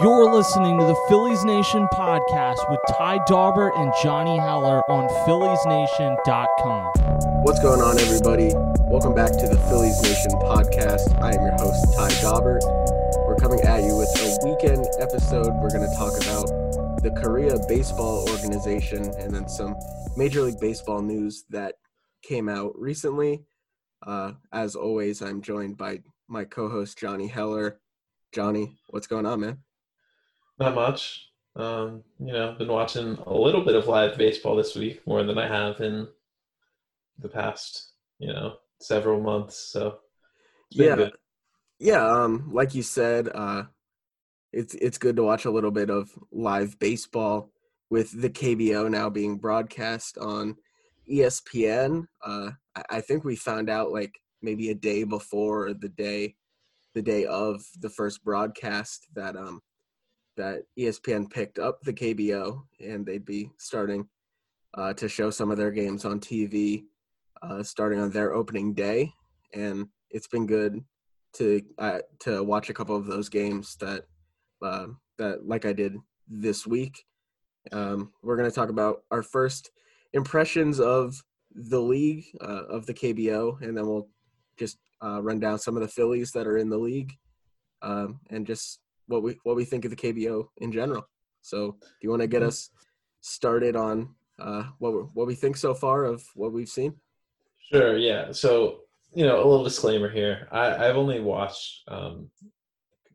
You're listening to the Phillies Nation podcast with Ty Daubert and Johnny Heller on PhilliesNation.com. What's going on, everybody? Welcome back to the Phillies Nation podcast. I am your host, Ty Daubert. We're coming at you with a weekend episode. We're going to talk about the Korea Baseball Organization and then some Major League Baseball news that came out recently. Uh, as always, I'm joined by my co host, Johnny Heller. Johnny, what's going on, man? Not much. Um, you know, been watching a little bit of live baseball this week, more than I have in the past, you know, several months. So yeah, good. yeah. Um, like you said, uh, it's it's good to watch a little bit of live baseball with the KBO now being broadcast on ESPN. Uh, I, I think we found out like maybe a day before the day, the day of the first broadcast that um that ESPN picked up the KBO and they'd be starting uh, to show some of their games on TV uh, starting on their opening day. And it's been good to uh, to watch a couple of those games that uh, that like I did this week. Um, we're going to talk about our first impressions of the league uh, of the KBO, and then we'll just uh, run down some of the Phillies that are in the league, um, and just what we what we think of the KBO in general. So, do you want to get mm-hmm. us started on uh, what what we think so far of what we've seen? Sure. Yeah. So, you know, a little disclaimer here. I, I've only watched um,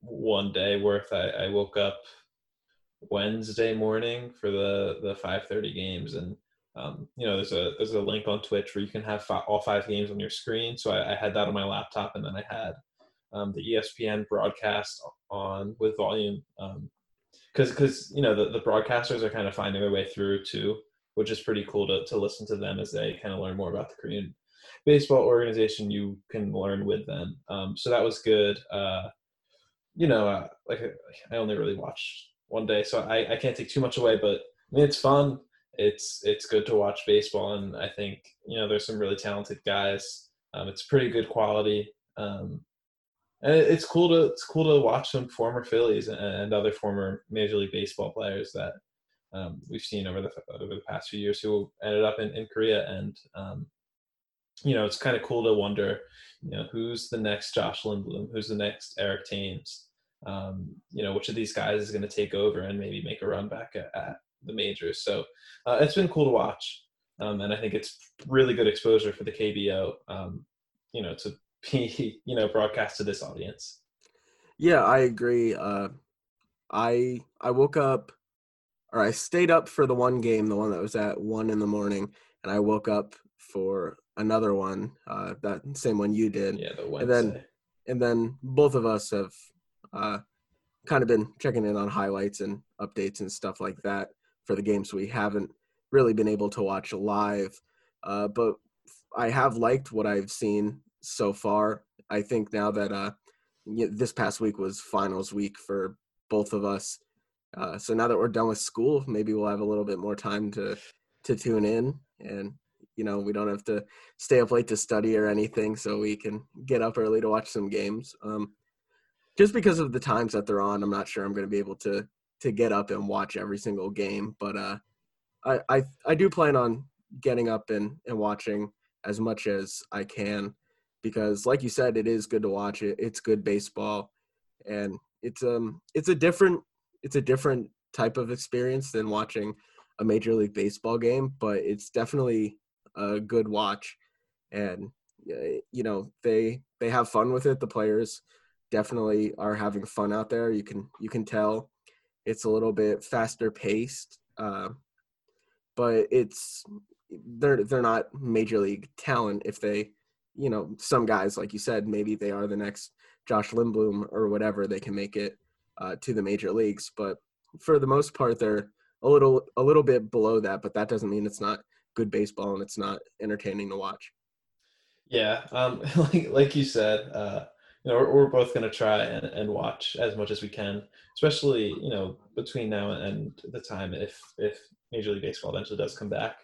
one day worth. I, I woke up Wednesday morning for the the five thirty games, and um, you know, there's a there's a link on Twitch where you can have fi- all five games on your screen. So I, I, had that on my laptop, and then I had um, the ESPN broadcast on with volume because um, because you know the, the broadcasters are kind of finding their way through too, which is pretty cool to to listen to them as they kind of learn more about the Korean baseball organization. You can learn with them, um, so that was good. Uh, you know, uh, like I only really watched one day, so I, I can't take too much away, but I mean it's fun. It's it's good to watch baseball, and I think you know there's some really talented guys. Um, it's pretty good quality. Um, and it's cool to it's cool to watch some former Phillies and other former Major League Baseball players that um, we've seen over the over the past few years who ended up in, in Korea, and um, you know it's kind of cool to wonder, you know, who's the next Josh Lindblom, who's the next Eric Thames, um, you know, which of these guys is going to take over and maybe make a run back at, at the majors. So uh, it's been cool to watch, um, and I think it's really good exposure for the KBO. Um, you know, to be you know broadcast to this audience. Yeah i agree uh i i woke up or i stayed up for the one game the one that was at one in the morning and i woke up for another one uh that same one you did. Yeah the and then and then both of us have uh kind of been checking in on highlights and updates and stuff like that for the games we haven't really been able to watch live uh but i have liked what i've seen so far. I think now that uh, this past week was finals week for both of us. Uh, so now that we're done with school, maybe we'll have a little bit more time to to tune in, and you know we don't have to stay up late to study or anything, so we can get up early to watch some games. Um, just because of the times that they're on, I'm not sure I'm going to be able to to get up and watch every single game, but uh, I, I I do plan on getting up and and watching as much as I can because like you said it is good to watch it. It's good baseball. And it's um it's a different it's a different type of experience than watching a major league baseball game but it's definitely a good watch. And you know they they have fun with it. The players definitely are having fun out there. You can you can tell it's a little bit faster paced uh, but it's they're they're not major league talent if they you know, some guys, like you said, maybe they are the next Josh Lindblom or whatever. They can make it uh, to the major leagues, but for the most part, they're a little a little bit below that. But that doesn't mean it's not good baseball and it's not entertaining to watch. Yeah, um, like like you said, uh, you know, we're, we're both going to try and, and watch as much as we can, especially you know between now and the time if if Major League Baseball eventually does come back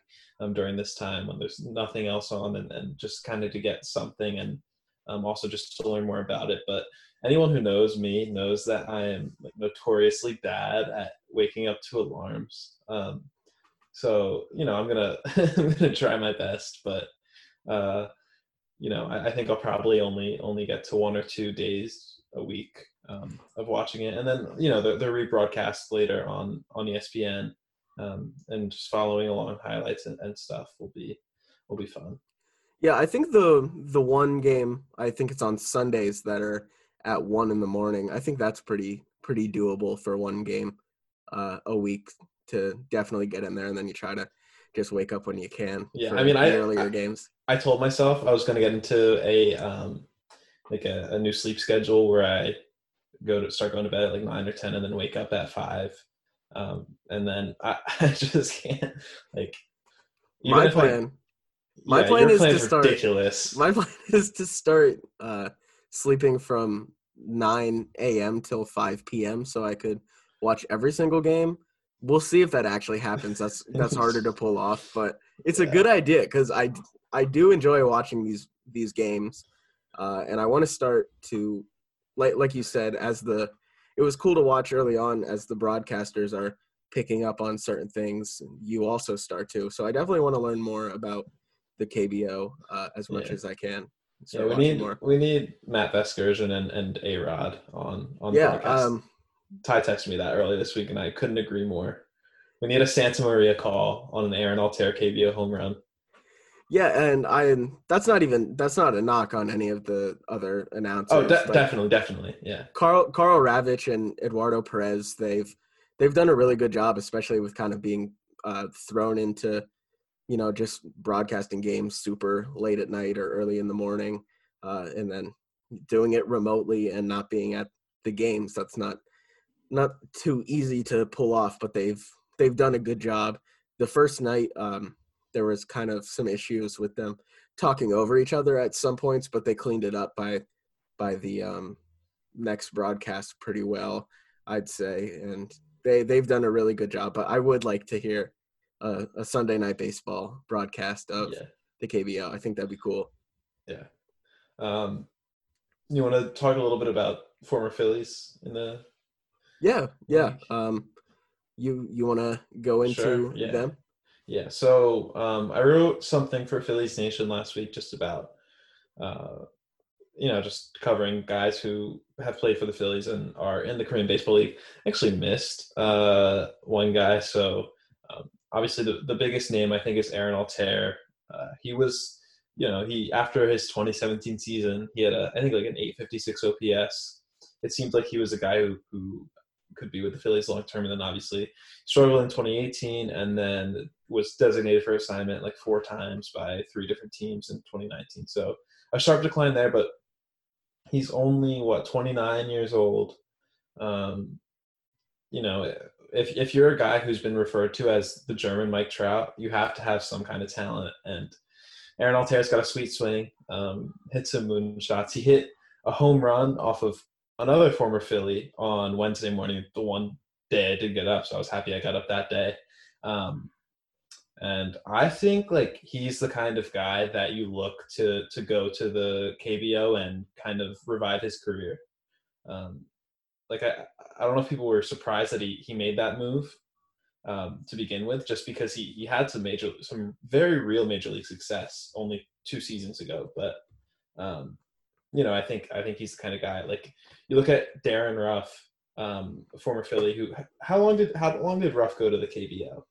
um, during this time when there's nothing else on and, and just kind of to get something and Um, also, just to learn more about it. But anyone who knows me knows that I am like notoriously bad at waking up to alarms. Um, so you know, I'm gonna I'm gonna try my best, but uh, you know, I, I, think I'll probably only only get to one or two days a week um, of watching it, and then you know they're, they're rebroadcast later on on ESPN, um, and just following along highlights and, and stuff will be will be fun. Yeah, I think the the one game I think it's on Sundays that are at one in the morning. I think that's pretty pretty doable for one game uh, a week to definitely get in there, and then you try to just wake up when you can. Yeah, I mean, I earlier I, games. I told myself I was going to get into a um, like a, a, new sleep schedule where I go to start going to bed at like nine or ten, and then wake up at five. Um, and then I, I just can't like. My plan. I, my yeah, plan is to start. Ridiculous. My plan is to start uh, sleeping from 9 a.m. till 5 p.m. so I could watch every single game. We'll see if that actually happens. That's that's harder to pull off, but it's a good idea because I I do enjoy watching these these games, uh, and I want to start to like like you said as the it was cool to watch early on as the broadcasters are picking up on certain things. You also start to, so I definitely want to learn more about the KBO uh, as much yeah. as I can. So yeah, we need more. we need Matt Vasgersian and and A Rod on on yeah. Um, Ty texted me that early this week, and I couldn't agree more. We need a Santa Maria call on an Aaron Altherr KBO home run. Yeah, and I that's not even that's not a knock on any of the other announcers. Oh, de- definitely, definitely, yeah. Karl Karl Ravech and Eduardo Perez, they've they've done a really good job, especially with kind of being uh, thrown into you know, just broadcasting games super late at night or early in the morning, uh, and then doing it remotely and not being at the games. That's not not too easy to pull off, but they've they've done a good job. The first night, um, there was kind of some issues with them talking over each other at some points, but they cleaned it up by by the um, next broadcast pretty well, I'd say, and they they've done a really good job. But I would like to hear a, a Sunday night baseball broadcast of yeah. the KBO. I think that'd be cool. Yeah. Um, you want to talk a little bit about former Phillies in the? Yeah, yeah. Um, you you want to go into sure, yeah. them? Yeah. So um, I wrote something for Phillies Nation last week just about, uh, you know, just covering guys who have played for the Phillies and are in the Korean Baseball League. Actually missed uh, one guy, so um, obviously the, the biggest name I think is Aaron Altherr. Uh, he was, you know, he after his 2017 season, he had a I think like an 856 OPS. It seemed like he was a guy who who could be with the Phillies long term, and then obviously struggled in 2018, and then was designated for assignment like four times by three different teams in 2019. So a sharp decline there, but he's only what 29 years old. Um, you know, if if you're a guy who's been referred to as the German Mike Trout, you have to have some kind of talent. And Aaron Altherr's got a sweet swing, um, hits some moon shots. He hit a home run off of another former Philly on Wednesday morning, the one day I did get up, so I was happy I got up that day. Um, and I think like he's the kind of guy that you look to to go to the KBO and kind of revive his career. Um, like I, I don't know if people were surprised that he he made that move um, to begin with, just because he he had some major, some very real major league success only two seasons ago. But um, you know, I think I think he's the kind of guy. Like you look at Darin Ruf, um, former Philly, who how long did how long did Ruf go to the KBO?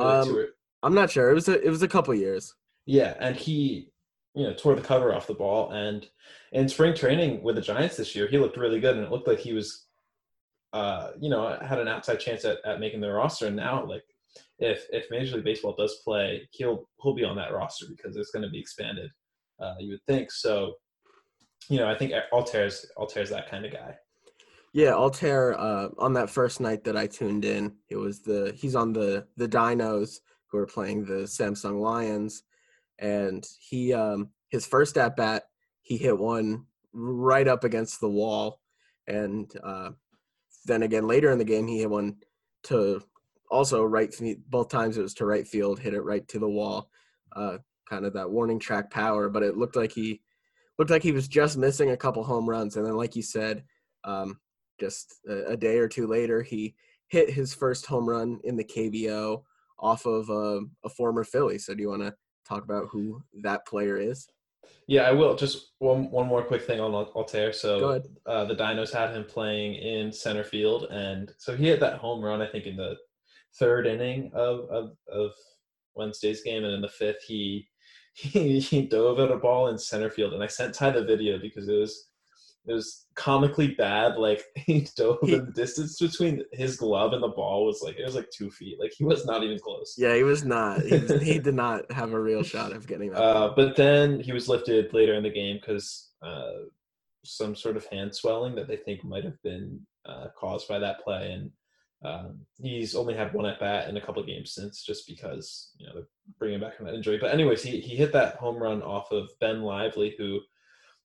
Um, or, I'm not sure. It was a it was a couple years. Yeah, and he you know tore the cover off the ball and in spring training with the Giants this year, he looked really good, and it looked like he was uh, you know, had an outside chance at, at making the roster. And now, like, if if Major League Baseball does play, he'll he'll be on that roster because it's going to be expanded. Uh, you would think so. You know, I think Altherr's Altherr's that kind of guy. Yeah, Altherr. Uh, on that first night that I tuned in, it was the he's on the the Dinos who are playing the Samsung Lions, and he um his first at bat he hit one right up against the wall, and uh, then again later in the game he hit one to also right both times it was to right field hit it right to the wall uh, kind of that warning track power but it looked like he looked like he was just missing a couple home runs, and then, like you said, um, just a, a, day or two later, he hit his first home run in the KBO off of a, a former Philly. So, do you want to talk about who that player is? Yeah, I will. Just one one more quick thing on Altherr. So uh, the Dinos had him playing in center field, and so he hit that home run. I think in the third inning of of, of Wednesday's game, and in the fifth, he he, he dove at a ball in center field, and I sent Ty the video because it was it was comically bad. Like he dove he, in the distance between his glove and the ball was like it was like two feet. Like he was not even close. Yeah, he was not. He, was, he did not have a real shot of getting that. Uh, but then he was lifted later in the game because uh, some sort of hand swelling that they think might have been uh, caused by that play, and um, he's only had one at bat in a couple of games since, just because you know they're bringing back from that injury. But anyways, he he hit that home run off of Ben Lively, who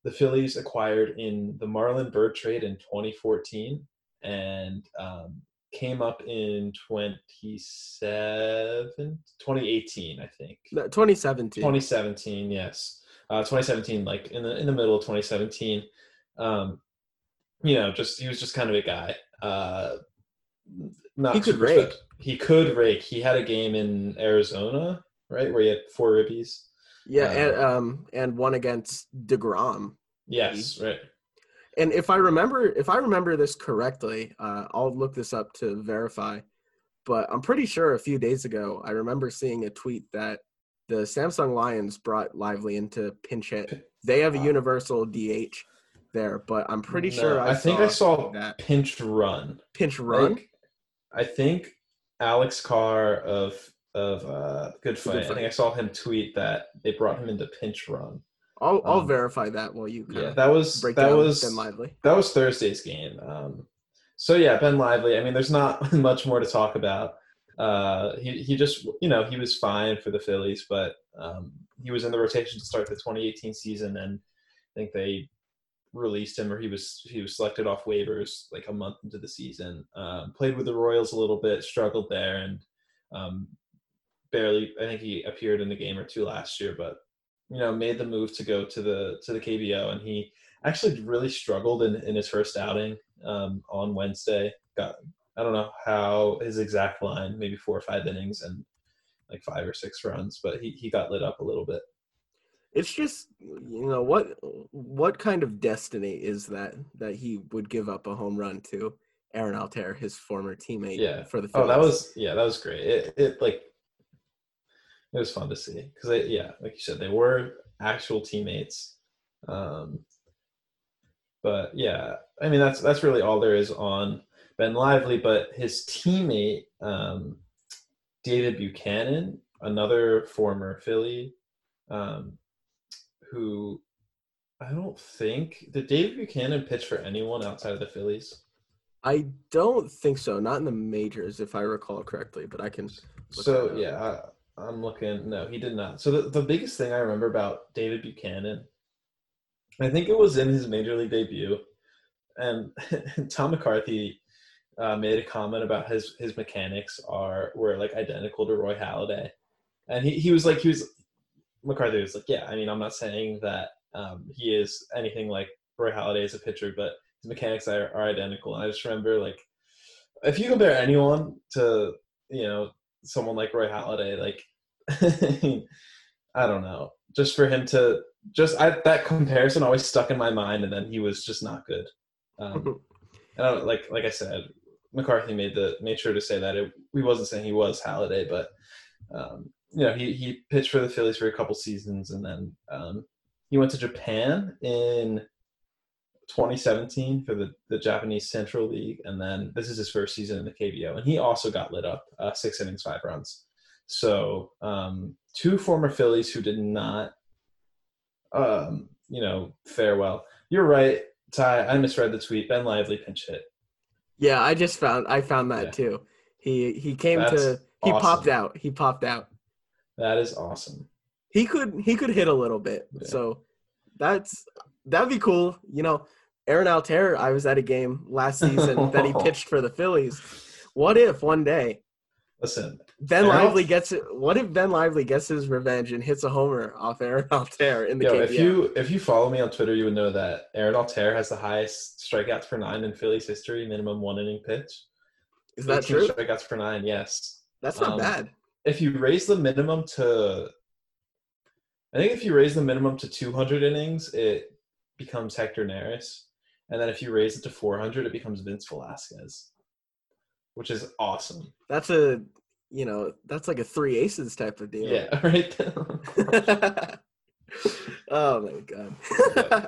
the Phillies acquired in the Marlon Byrd trade in 2014, and um, came up in 27, 2018, I think. 2017. 2017, yes. Uh, 2017, like in the in the middle of 2017. Um, you know, just he was just kind of a guy. Uh, not he could rake. He could rake. He had a game in Arizona, right, where he had four ribbies. Yeah, um, and um, and one against Degrom. Yes, right. And if I remember, if I remember this correctly, uh, I'll look this up to verify. But I'm pretty sure a few days ago, I remember seeing a tweet that the Samsung Lions brought Lively into pinch hit. They have a universal DH there, but I'm pretty no, sure I, I think I saw that pinch run. Pinch run. Like, I think Alex Carr of of uh, Good Phight. Good Phight. I think I saw him tweet that they brought him into pinch run. I'll I'll um, verify that while you yeah that was that was Ben Lively. That was Thursday's game. Um, so yeah, Ben Lively. I mean, there's not much more to talk about. Uh, he he just you know he was fine for the Phillies, but um, he was in the rotation to start the 2018 season, and I think they released him or he was he was selected off waivers like a month into the season. Um, played with the Royals a little bit, struggled there, and um, barely. I think he appeared in a game or two last year, but you know made the move to go to the to the KBO, and he actually really struggled in in his first outing um, on Wednesday. Got I don't know how his exact line, maybe four or five innings and like five or six runs, but he he got lit up a little bit it's just you know what what kind of destiny is that that he would give up a home run to Aaron Altherr, his former teammate. Yeah. For the Phillies. oh, that was yeah, that was great. It it like it was fun to see because yeah, like you said, they were actual teammates. Um, but yeah, I mean that's that's really all there is on Ben Lively. But his teammate um, David Buchanan, another former Philly, um, who I don't think did David Buchanan pitch for anyone outside of the Phillies. I don't think so. Not in the majors, if I recall correctly. But I can. So yeah, I, am looking. No, he did not. So the, the biggest thing I remember about David Buchanan, I think it was in his major league debut, and Tom McCarthy uh, made a comment about his his mechanics are were like identical to Roy Halladay, and he he was like he was McCarthy was like, yeah, I mean, I'm not saying that um, he is anything like Roy Halladay as a pitcher, but his mechanics are, are identical. And I just remember, like, if you compare anyone to, you know, someone like Roy Halladay, like, I don't know, just for him to just I, that comparison always stuck in my mind, and then he was just not good. Um, and I, like like I said, McCarthy made the made sure to say that it, he wasn't saying he was Halladay, but um, you know, he, he pitched for the Phillies for a couple seasons and then um, he went to Japan in 2017 for the, the Japanese Central League. And then this is his first season in the KBO. And he also got lit up uh, six innings, five runs. So um, two former Phillies who did not, um, you know, fare well. You're right, Ty. I misread the tweet. Ben Lively pinch hit. Yeah, I just found I found that yeah. too. He he came That's to he awesome. popped out. He popped out. That is awesome. He could he could hit a little bit. Yeah. So that's that'd be cool. You know, Aaron Altherr, I was at a game last season that he pitched for the Phillies. What if one day Listen, Ben Aaron Lively gets it. What if Ben Lively gets his revenge and hits a homer off Aaron Altherr in the Yo, KBO? if you if you follow me on Twitter, you would know that Aaron Altherr has the highest strikeouts per nine in Phillies history, minimum one inning pitch. Is that true? Strikeouts per nine, yes. That's not Um, bad. If you raise the minimum to, I think if you raise the minimum to 200 innings, it becomes Hector Neris, and then if you raise it to 400, it becomes Vince Velasquez, which is awesome. That's a you know that's like a three aces type of deal. Yeah, right. oh my god.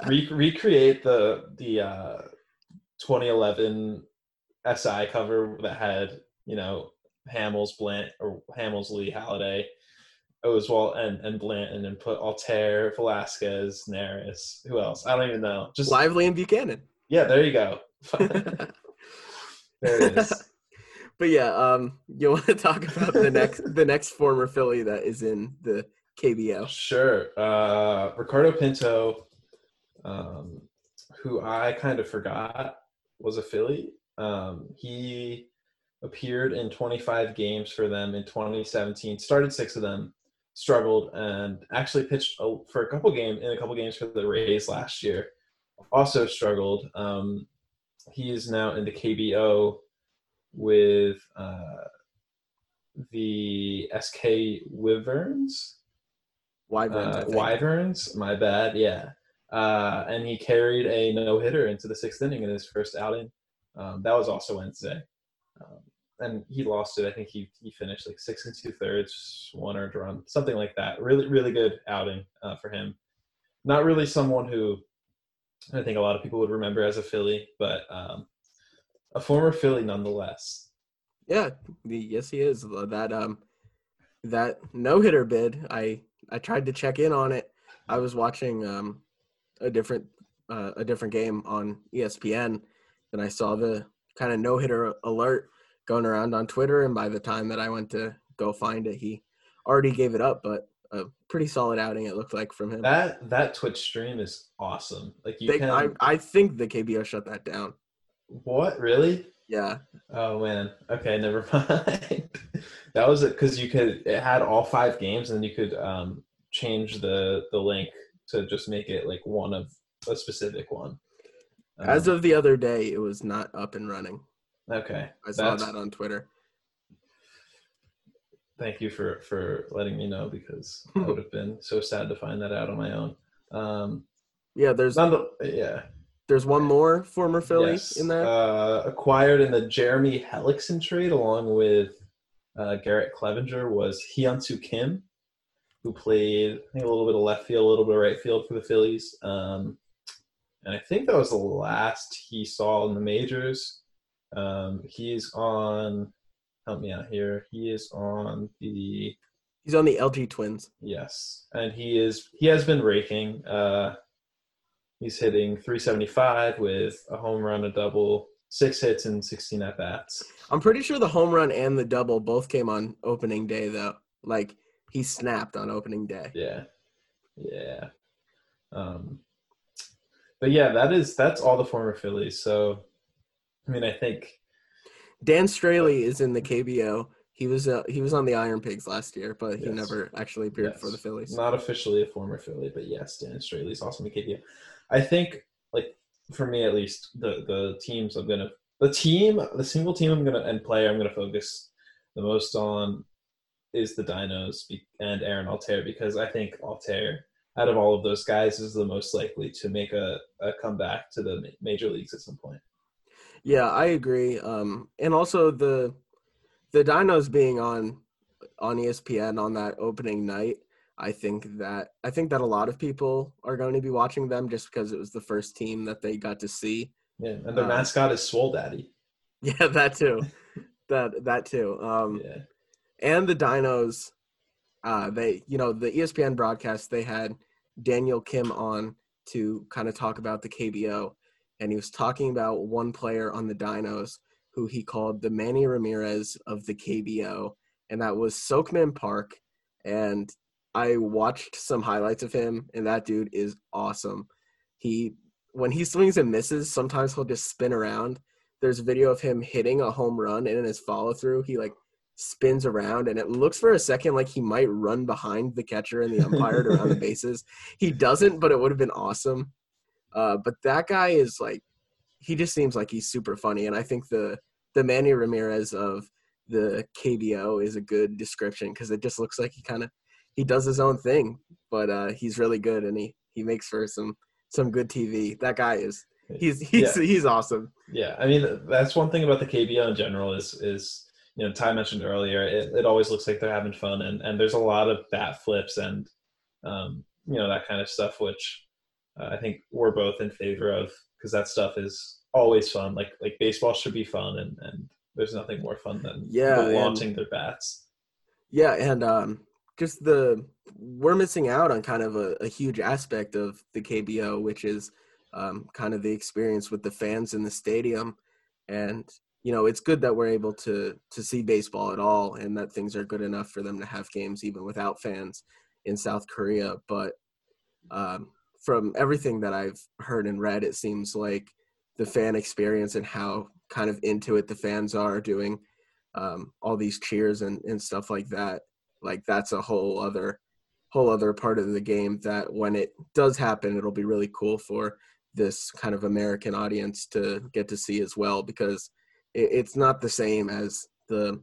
Re- recreate the the uh, 2011 SI cover that had you know Hamels, Blant, or Hamels, Lee, Halladay, Oswalt, and and Blanton, and put Altherr, Velasquez, Neris. Who else? I don't even know. Just Lively and Buchanan. yeah, there you go. there it is. but yeah, um, you want to talk about the next the next former Philly that is in the KBO? Sure. Uh, Ricardo Pinto, um, who I kind of forgot was a Philly. Um, he appeared in 25 games for them in 2017. Started six of them, struggled, and actually pitched a, for a couple games in a couple games for the Rays last year. Also struggled. Um, he is now in the KBO with uh, the SK Wyverns Wyverns, uh. Wyverns. My bad. Yeah. Uh, and he carried a no hitter into the sixth inning in his first outing. Um, that was also Wednesday. Um, and he lost it. I think he, he finished like six and two thirds, one earned run, something like that. Really, really good outing uh, for him. Not really someone who I think a lot of people would remember as a Philly, but um, a former Philly nonetheless. Yeah, the, yes, he is. That um, that no hitter bid. I I tried to check in on it. I was watching um, a different uh, a different game on ESPN, and I saw the kind of no hitter alert going around on Twitter. And by the time that I went to go find it, he already gave it up. But a pretty solid outing it looked like from him. That that Twitch stream is awesome. Like you They, can I I think the KBO shut that down. what really? Yeah, Oh man. Okay, never mind. that was it because you could it had all five games and you could um change the the link to just make it like one of a specific one. As Um, of the other day, it was not up and running. okay, I saw that on Twitter. Thank you for for letting me know because I would have been so sad to find that out on my own. Um, Yeah, there's none yeah. there's one more former Philly Yes. in there. Uh, acquired in the Jeremy Hellickson trade along with uh, Garrett Cleavinger was Hyunsu Kim, who played I think a little bit of left field, a little bit of right field for the Phillies. Um, and I think that was the last he saw in the majors. Um, he's on. Help me out here. He is on the He's on the LG Twins. Yes, and he is he has been raking. Uh, he's hitting 375 with a home run, a double, six hits, and 16 at bats. I'm pretty sure the home run and the double both came on opening day though. Like he snapped on opening day. Yeah, yeah. Um, but yeah, that is that's all the former Phillies. So, I mean, I think Dan Straily is in the KBO. He was uh, he was on the Iron Pigs last year, but he Yes. never actually appeared Yes. for the Phillies. not officially a former Philly, but yes, Dan Straily's awesome at KBO. I think, like for me at least, the the teams I'm gonna the team the single team I'm gonna and player I'm gonna focus the most on is the Dinos and Aaron Altherr because I think Altherr out of all of those guys is the most likely to make a, a comeback to the major leagues at some point. Yeah, I agree. Um, and also the the Dinos being on on ESPN on that opening night, I think that I think that a lot of people are going to be watching them just because it was the first team that they got to see. Yeah, and their Um, mascot is Swole Daddy. Yeah, that too. that that too. Um, Yeah, and the Dinos, uh, they you know the ESPN broadcast they had Daniel Kim on to kind of talk about the KBO, and he was talking about one player on the Dinos who he called the Manny Ramirez of the KBO, and that was Seokmin Park. And I watched some highlights of him, and that dude is awesome. He when he swings and misses, sometimes he'll just spin around. There's video of him hitting a home run, and in his follow through, he like spins around and it looks for a second like he might run behind the catcher and the umpire to around the bases. He doesn't, but it would have been awesome. Uh, but that guy is like, he just seems like he's super funny, and I think the the Manny Ramirez of the KBO is a good description because it just looks like he kind of he does his own thing, but uh, he's really good and he he makes for some some good TV. That guy is he's he's Yeah. he's awesome. Yeah, I mean that's one thing about the KBO in general is is you know Ty mentioned earlier it, it always looks like they're having fun and and there's a lot of bat flips and um, you know that kind of stuff which uh, I think we're both in favor of because that stuff is always fun. Like like baseball should be fun and and there's nothing more fun than Yeah, launching their bats. Yeah, and um, just the we're missing out on kind of a, a huge aspect of the KBO, which is um, kind of the experience with the fans in the stadium. And you know, it's good that we're able to to see baseball at all, and that things are good enough for them to have games even without fans in South Korea. But um, from everything that I've heard and read, it seems like the fan experience and how kind of into it the fans are doing um, all these cheers and, and stuff like that like that's a whole other whole other part of the game that when it does happen it'll be really cool for this kind of american audience to get to see as well because it's not the same as the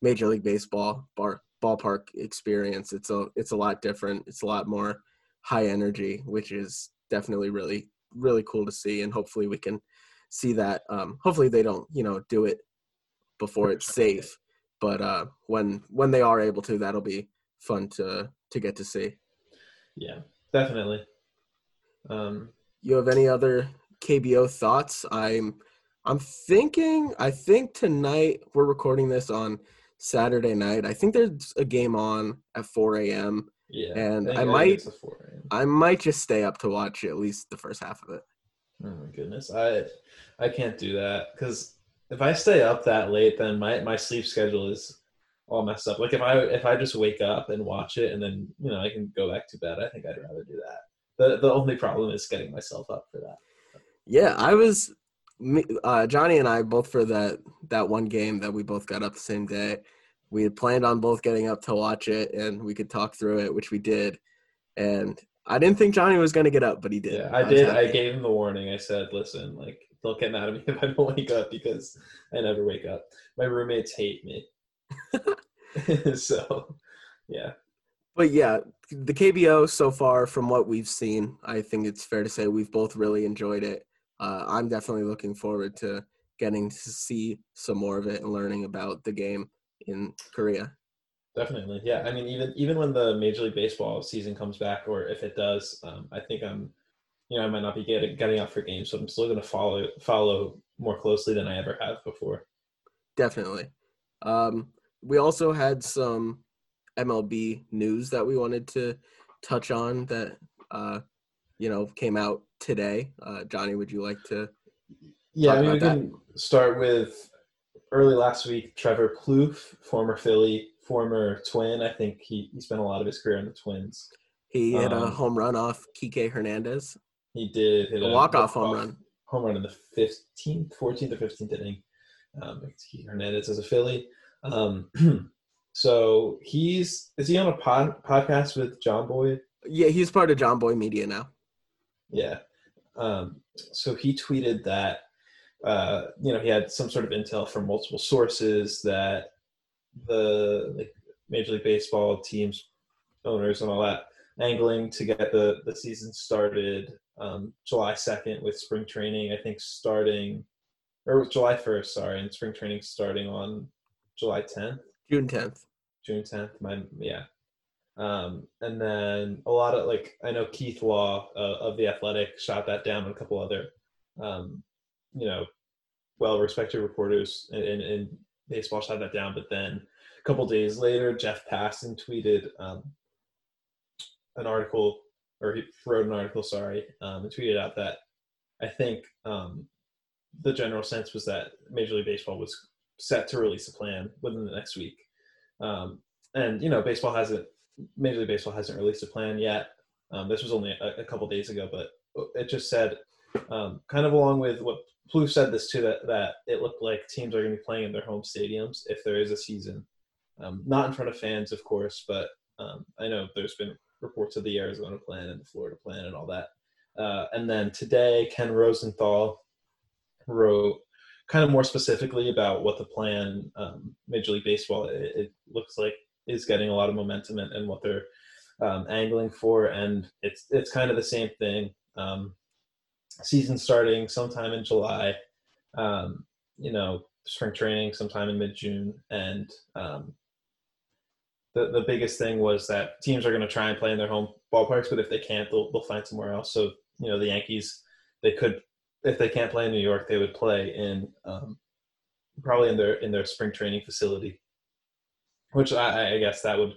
major league baseball bar, ballpark experience. It's a it's a lot different. It's a lot more high energy which is definitely really really cool to see. And hopefully we can see that um hopefully they don't you know do it before it's safe. But uh when when they are able to that'll be fun to to get to see. Yeah, definitely. Um, you have any other kbo thoughts? I'm i'm thinking i think tonight we're recording this on saturday night i think there's a game on at 4 a.m yeah, And think- I might- it's a four, right? i might just stay up to watch at least the first half of it Oh my goodness, I I can't do that because if I stay up that late, then my my sleep schedule is all messed up. Like if I if I just wake up and watch it and then you know I can go back to bed, I think I'd rather do that. The the only problem is getting myself up for that. yeah i was me- uh johnny and i both for that that one game that we both got up the same day we had planned on both getting up to watch it and we could talk through it which we did and i didn't think johnny was going to get up but he did Yeah, I was did. I gave him the warning. I said, "Listen, like, don't get mad at me if I don't wake up because I never wake up. My roommates hate me." so, yeah, but yeah the kbo so far from what we've seen i think it's fair to say we've both really enjoyed it uh, i'm definitely looking forward to getting to see some more of it and learning about the game in korea definitely. Yeah, I mean, even even when the Major League Baseball season comes back, or if it does, um, I think I'm, you know, I might not be getting getting out for games, so I'm still going to follow follow more closely than I ever have before. Definitely. Um, we also had some MLB news that we wanted to touch on that uh, you know came out today. Uh, Johnny, would you like to? Yeah, I mean, we that? can start with early last week. Trevor Plouffe, former Philly, former Twin. I think he, he spent a lot of his career in the Twins. He hit a Um, home run off Kike Hernandez, He did hit a walk-off home run. home run in the fifteenth, fourteenth, or fifteenth inning. Um, Kike Hernandez as a Philly. Um, so he's is he on a pod, podcast with Jomboy? Yeah, he's part of Jomboy Media now. Yeah. Um, so he tweeted that uh, you know he had some sort of intel from multiple sources that the like Major League Baseball teams, owners, and all that angling to get the the season started um, July second with spring training. I think starting or July first. Sorry, and spring training starting on July tenth. June tenth. June 10th. My yeah. Um, and then a lot of like I know Keith Law uh, of the Athletic shot that down, and a couple other, um, you know, well-respected reporters in, in, in baseball shot that down. But then a couple days later, Jeff Passan tweeted um, an article, or he wrote an article, sorry, um, and tweeted out that I think um, the general sense was that Major League Baseball was set to release a plan within the next week. Um, and you know, baseball hasn't Major League Baseball hasn't released a plan yet. Um, this was only a, a couple days ago, but it just said, um, kind of along with what Plouffe said this too, that that it looked like teams are going to be playing in their home stadiums if there is a season. Um, not in front of fans, of course, but um, I know there's been reports of the Arizona plan and the Florida plan and all that. Uh, and then today, Ken Rosenthal wrote kind of more specifically about what the plan, um, Major League Baseball, it, it, looks like is getting a lot of momentum and, and what they're um, angling for. And it's it's kind of the same thing. Um, season starting sometime in July. Um, you know, spring training sometime in mid June, and um, the the biggest thing was that teams are going to try and play in their home ballparks, but if they can't, they'll they'll find somewhere else. So you know, the Yankees they could if they can't play in New York, they would play in um, probably in their in their spring training facility, which I, I guess that would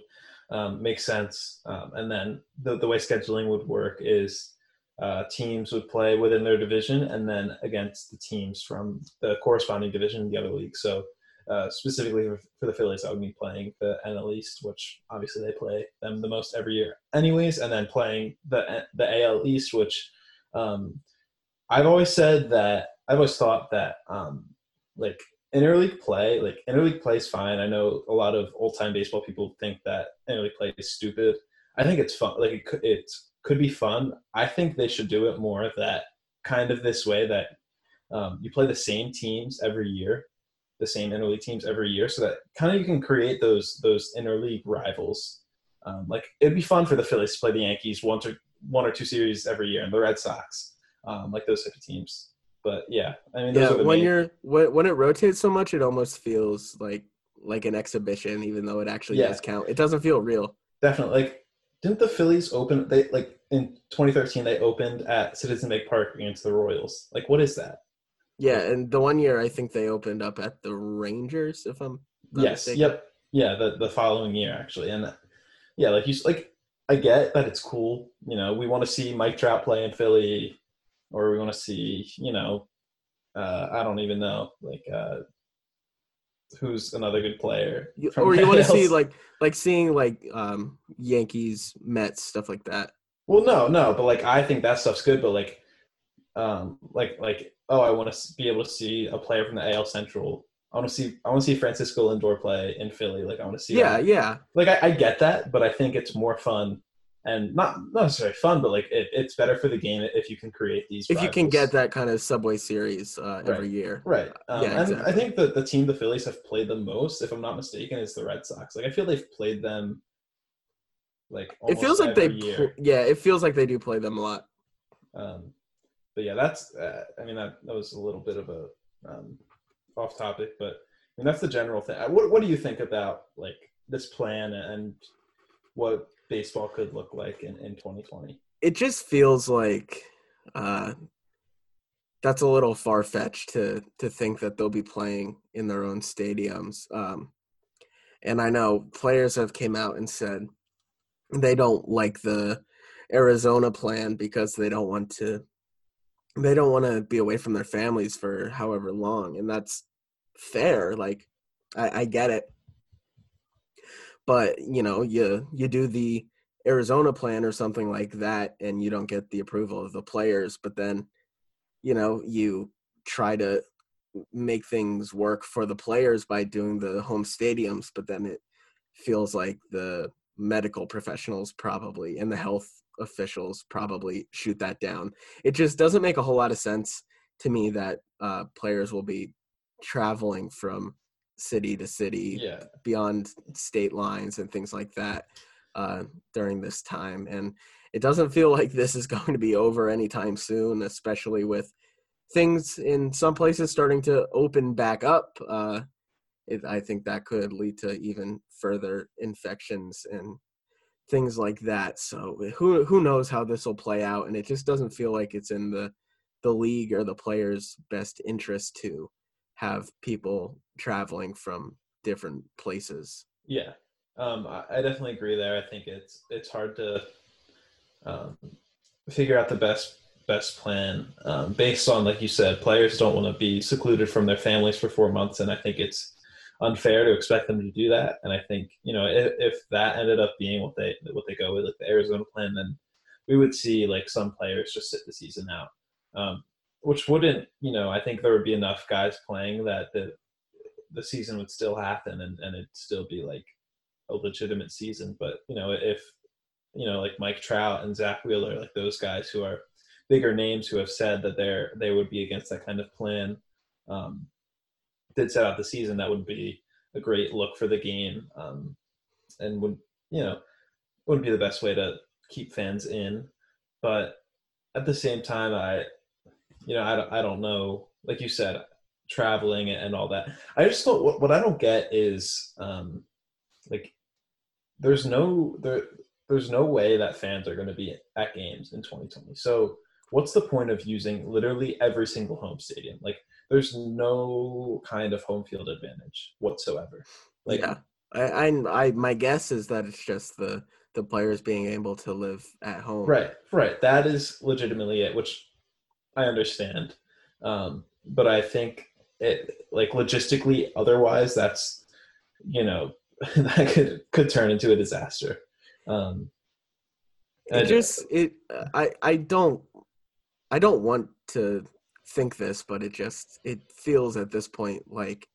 um, make sense. Um, and then the the way scheduling would work is uh, teams would play within their division and then against the teams from the corresponding division in the other league. So uh, specifically for the Phillies, I would be playing the NL East, which obviously they play them the most every year, anyways, and then playing the the AL East, which um, I've always said that I've always thought that um, like interleague play, like interleague play is fine. I know a lot of old time baseball people think that interleague play is stupid. I think it's fun. Like it could, it could be fun. I think they should do it more that kind of this way that um, you play the same teams every year the same interleague teams every year, so that kind of you can create those those interleague rivals. Um, like it'd be fun for the Phillies to play the Yankees one or one or two series every year, and the Red Sox, um, like those type of teams. But yeah, I mean, yeah, when main... you're when, when it rotates so much, it almost feels like like an exhibition, even though it actually yeah. does count. It doesn't feel real. Definitely. Like, didn't the Phillies open? They like in 2013 they opened at Citizen Bank Park against the Royals. Like, what is that? Yeah, and the one year I think they opened up at the Rangers, if I'm yes, mistaken. yep, yeah, the the following year actually, and yeah, like you like I get that it's cool. You know, we want to see Mike Trout play in Philly, or we want to see you know, uh, I don't even know like uh, who's another good player, or you want to see like like seeing like um Yankees, Mets, stuff like that. Well, no, no, but like I think that stuff's good, but like um like like oh, I want to be able to see a player from the AL Central. I want to see I want to see Francisco Lindor play in Philly. Like I want to see. Yeah, yeah. Like I, I, get that, but I think it's more fun and not not necessarily fun, but like it, it's better for the game if you can create these. If rivals. you can get that kind of Subway Series uh, every right. year, right? Um, yeah, exactly. and I think that the team the Phillies have played the most, if I'm not mistaken, is the Red Sox. Like I feel they've played them. Like it feels like they, pl- yeah, it feels like they do play them a lot. Um, but yeah, that's uh, I mean that that was a little bit of a um, off topic, but I mean that's the general thing. Uh, what what do you think about like this plan and what baseball could look like in in 2020? It just feels like uh, that's a little far fetched to to think that they'll be playing in their own stadiums. Um, and I know players have came out and said they don't like the Arizona plan because they don't want to they don't want to be away from their families for however long and that's fair like I, I get it but you know you you do the arizona plan or something like that and you don't get the approval of the players but then you know you try to make things work for the players by doing the home stadiums but then it feels like the medical professionals probably and the health officials probably shoot that down. It just doesn't make a whole lot of sense to me that uh, players will be traveling from city to city yeah. beyond state lines and things like that uh, during this time. And it doesn't feel like this is going to be over anytime soon, especially with things in some places starting to open back up. Uh, it, I think that could lead to even further infections and things like that. So who who knows how this will play out? And it just doesn't feel like it's in the the league or the players' best interest to have people traveling from different places. Yeah, um, I, definitely agree there. I think it's it's hard to um, figure out the best best plan um, based on, like you said, players don't want to be secluded from their families for four months, and I think it's unfair to expect them to do that. And I think you know if, if that ended up being what they what they go with, like the Arizona plan, then we would see like some players just sit the season out, um, which wouldn't you know I think there would be enough guys playing that the the season would still happen and, and it'd still be like a legitimate season. But you know, if you know, like Mike Trout and Zack Wheeler, like those guys who are bigger names who have said that they're they would be against that kind of plan, um, did set out the season, that would be a great look for the game, um, and would you know wouldn't be the best way to keep fans in, but at the same time, I you know I don't, I don't know, like you said, traveling and all that. I just don't. What, what I don't get is um, like there's no there there's no way that fans are going to be at games in 2020. So what's the point of using literally every single home stadium? Like there's no kind of home field advantage whatsoever. Like yeah, I, I, I, my guess is that it's just the the players being able to live at home. Right, right. That is legitimately it, which I understand. Um, but I think it, like logistically, otherwise, that's you know that could could turn into a disaster. Um, it just it I I don't I don't want to think this, but it just it feels at this point like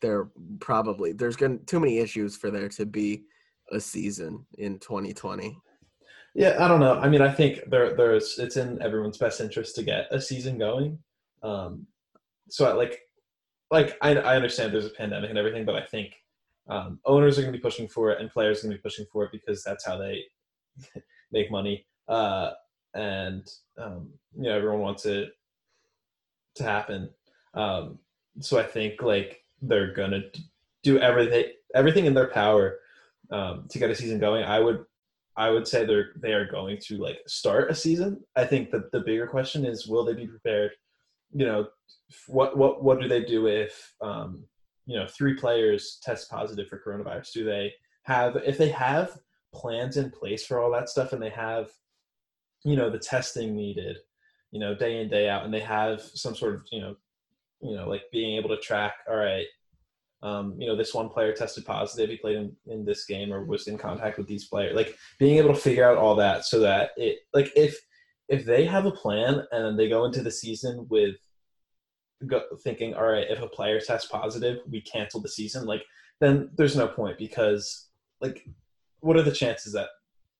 there probably there's going too many issues for there to be a season in 2020. Yeah, I don't know. I mean, I think there there's it's in everyone's best interest to get a season going. Um, so I, like like I I understand there's a pandemic and everything, but I think um, owners are going to be pushing for it and players are going to be pushing for it because that's how they make money. Uh, and um, you know everyone wants it to happen. Um, so I think like they're gonna do everything everything in their power um, to get a season going. I would I would say they're they are going to like start a season. I think that the bigger question is will they be prepared? You know, what what what do they do if um, you know three players test positive for coronavirus do they have if they have plans in place for all that stuff and they have you know the testing needed you know day in day out and they have some sort of you know you know like being able to track all right um, you know this one player tested positive he played in, in this game or was in contact with these players like being able to figure out all that so that it like if if they have a plan and they go into the season with go, thinking, all right, if a player tests positive, we cancel the season. Like then there's no point because like what are the chances that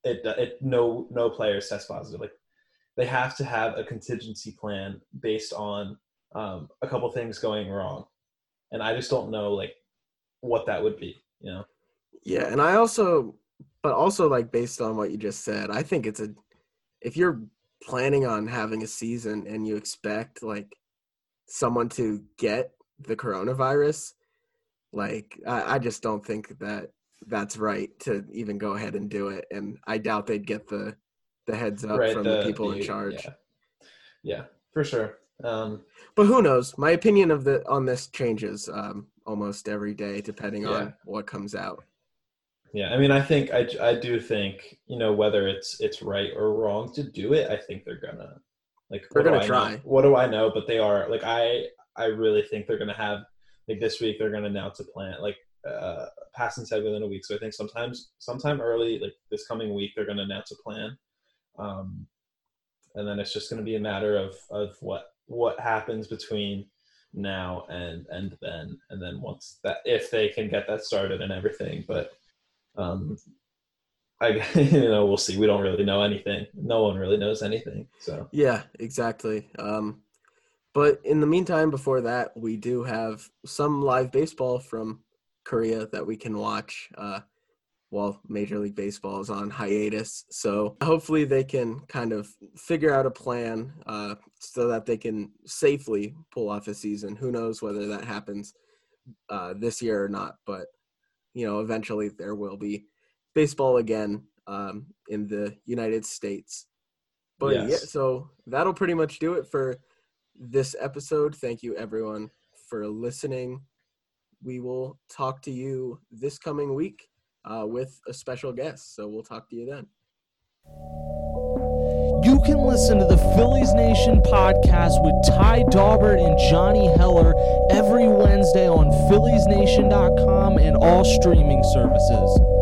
it, it no no players test positive? Like they have to have a contingency plan based on um, a couple things going wrong, and I just don't know like what that would be. You know? Yeah, and I also, but also like based on what you just said, I think it's a if you're planning on having a season and you expect like someone to get the coronavirus, like I, I just don't think that that's right to even go ahead and do it. And I doubt they'd get the the heads up right, from the, the people the, in charge. Yeah. yeah, for sure. Um, but who knows? My opinion of the on this changes um, almost every day, depending yeah. on what comes out. Yeah, I mean, I think I, I do think you know whether it's it's right or wrong to do it. I think they're gonna like they're gonna try. Know? What do I know? But they are like I I really think they're gonna have like this week they're gonna announce a plan like uh Passan said within a week. So I think sometimes sometime early like this coming week they're gonna announce a plan. Um, and then it's just gonna be a matter of of what what happens between now and and then and then once that if they can get that started and everything but um I you know we'll see. We don't really know anything. No one really knows anything. So yeah, exactly. Um, but in the meantime, before that, we do have some live baseball from Korea that we can watch. Uh, while Major League Baseball is on hiatus. So hopefully they can kind of figure out a plan uh, so that they can safely pull off a season. Who knows whether that happens uh, this year or not, but you know, eventually there will be baseball again um, in the United States. But yes. yeah, so that'll pretty much do it for this episode. Thank you everyone for listening. We will talk to you this coming week uh, with a special guest. So we'll talk to you then. You can listen to the Phillies Nation podcast with Ty Daubert and Johnny Heller every Wednesday on PhilliesNation.com and all streaming services.